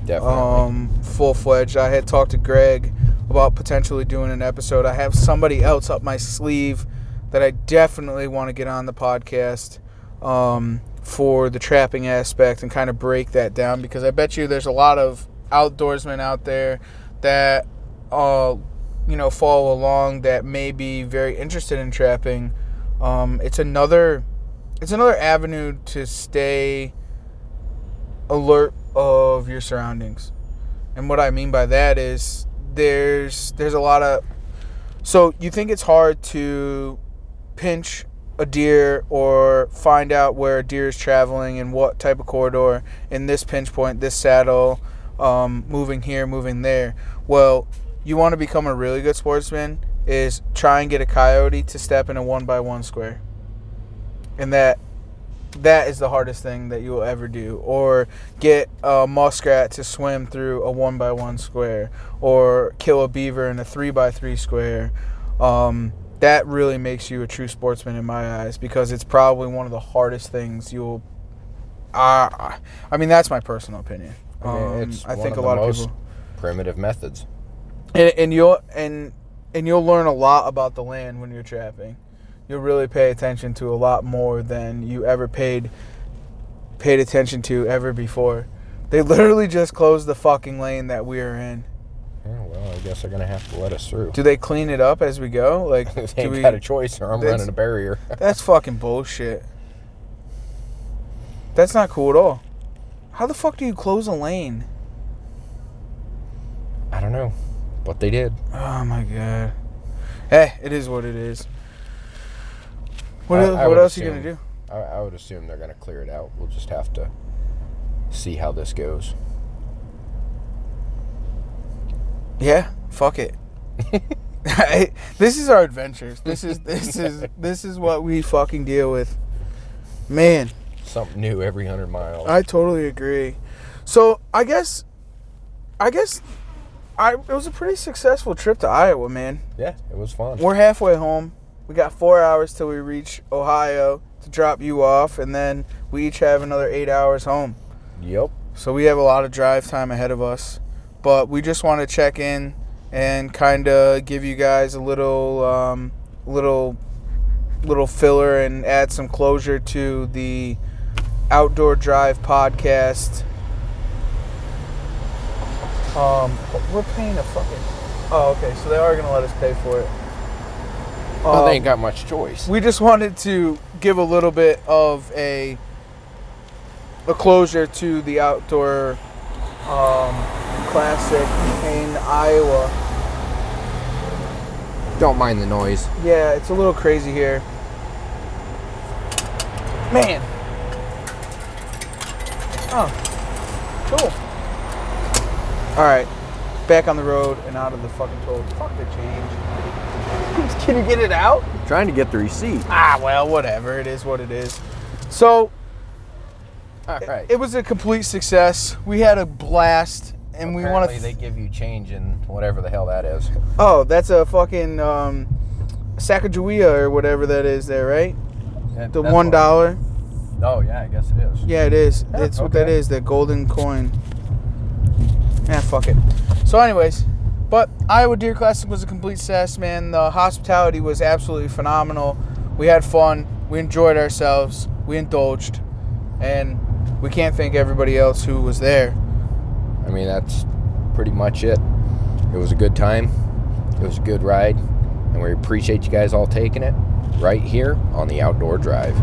Definitely. um, full fledged. I had talked to Greg about potentially doing an episode. I have somebody else up my sleeve that I definitely want to get on the podcast um, for the trapping aspect and kind of break that down because I bet you there's a lot of outdoorsmen out there that uh, you know follow along that may be very interested in trapping. Um, it's another it's another avenue to stay alert of your surroundings. And what I mean by that is there's there's a lot of so you think it's hard to pinch a deer or find out where a deer is traveling and what type of corridor in this pinch point, this saddle, um, moving here, moving there. Well, you want to become a really good sportsman is try and get a coyote to step in a one by one square. And that that is the hardest thing that you will ever do. Or get a muskrat to swim through a one by one square, or kill a beaver in a three by three square. Um, that really makes you a true sportsman in my eyes because it's probably one of the hardest things you'll. Uh, I mean, that's my personal opinion. I mean, Um, it's I think a lot of people primitive methods. and, and you'll and and you'll learn a lot about the land when you're trapping. You'll really pay attention to a lot more than you ever paid paid attention to ever before. They literally just closed the fucking lane that we are in. Yeah, well, I guess they're gonna have to let us through. Do they clean it up as we go? Like, they do we? got a choice, or I'm running a barrier. That's fucking bullshit. That's not cool at all. How the fuck do you close a lane? I don't know, but they did. Oh my god. Hey, it is what it is. What, I- I what else are you gonna do? I, I would assume they're gonna clear it out. We'll just have to see how this goes. Yeah, fuck it. This is our adventures. This is this is this is what we fucking deal with. Man, Something new every hundred miles. I totally agree. So I guess, I guess, I it was a pretty successful trip to Iowa, man. yeah, it was fun. We're halfway home. We got four hours till we reach Ohio to drop you off, and then we each have another eight hours home. Yep. So we have a lot of drive time ahead of us. But we just want to check in and kind of give you guys a little, um, little, little filler and add some closure to the Outdoor Drive podcast. Um, we're paying a fucking. Oh, okay. So they are gonna let us pay for it. Well, Um, they ain't got much choice. we just wanted to give a little bit of a a closure to the outdoor um, classic in Iowa. Don't mind the noise. Yeah, it's a little crazy here. Man. Oh, cool. All right, back on the road and out of the fucking toll. Fuck the change. Can you get it out? Trying to get the receipt. Ah, well, whatever. It is what it is. So All right. it was a complete success. We had a blast, and we want Apparently to. they give you change in whatever the hell that is. oh, that's a fucking um, Sacagawea or whatever that is there, right? The one. Oh yeah, I guess it is. Yeah, it is. Yeah, it's what that is, that The golden coin. Yeah, fuck it. So, anyways, but Iowa Deer Classic was a complete success, man. The hospitality was absolutely phenomenal. We had fun. We enjoyed ourselves. We indulged, and we can't thank everybody else who was there. I mean, that's pretty much it. It was a good time. It was a good ride, and we appreciate you guys all taking it right here on the Outdoor Drive.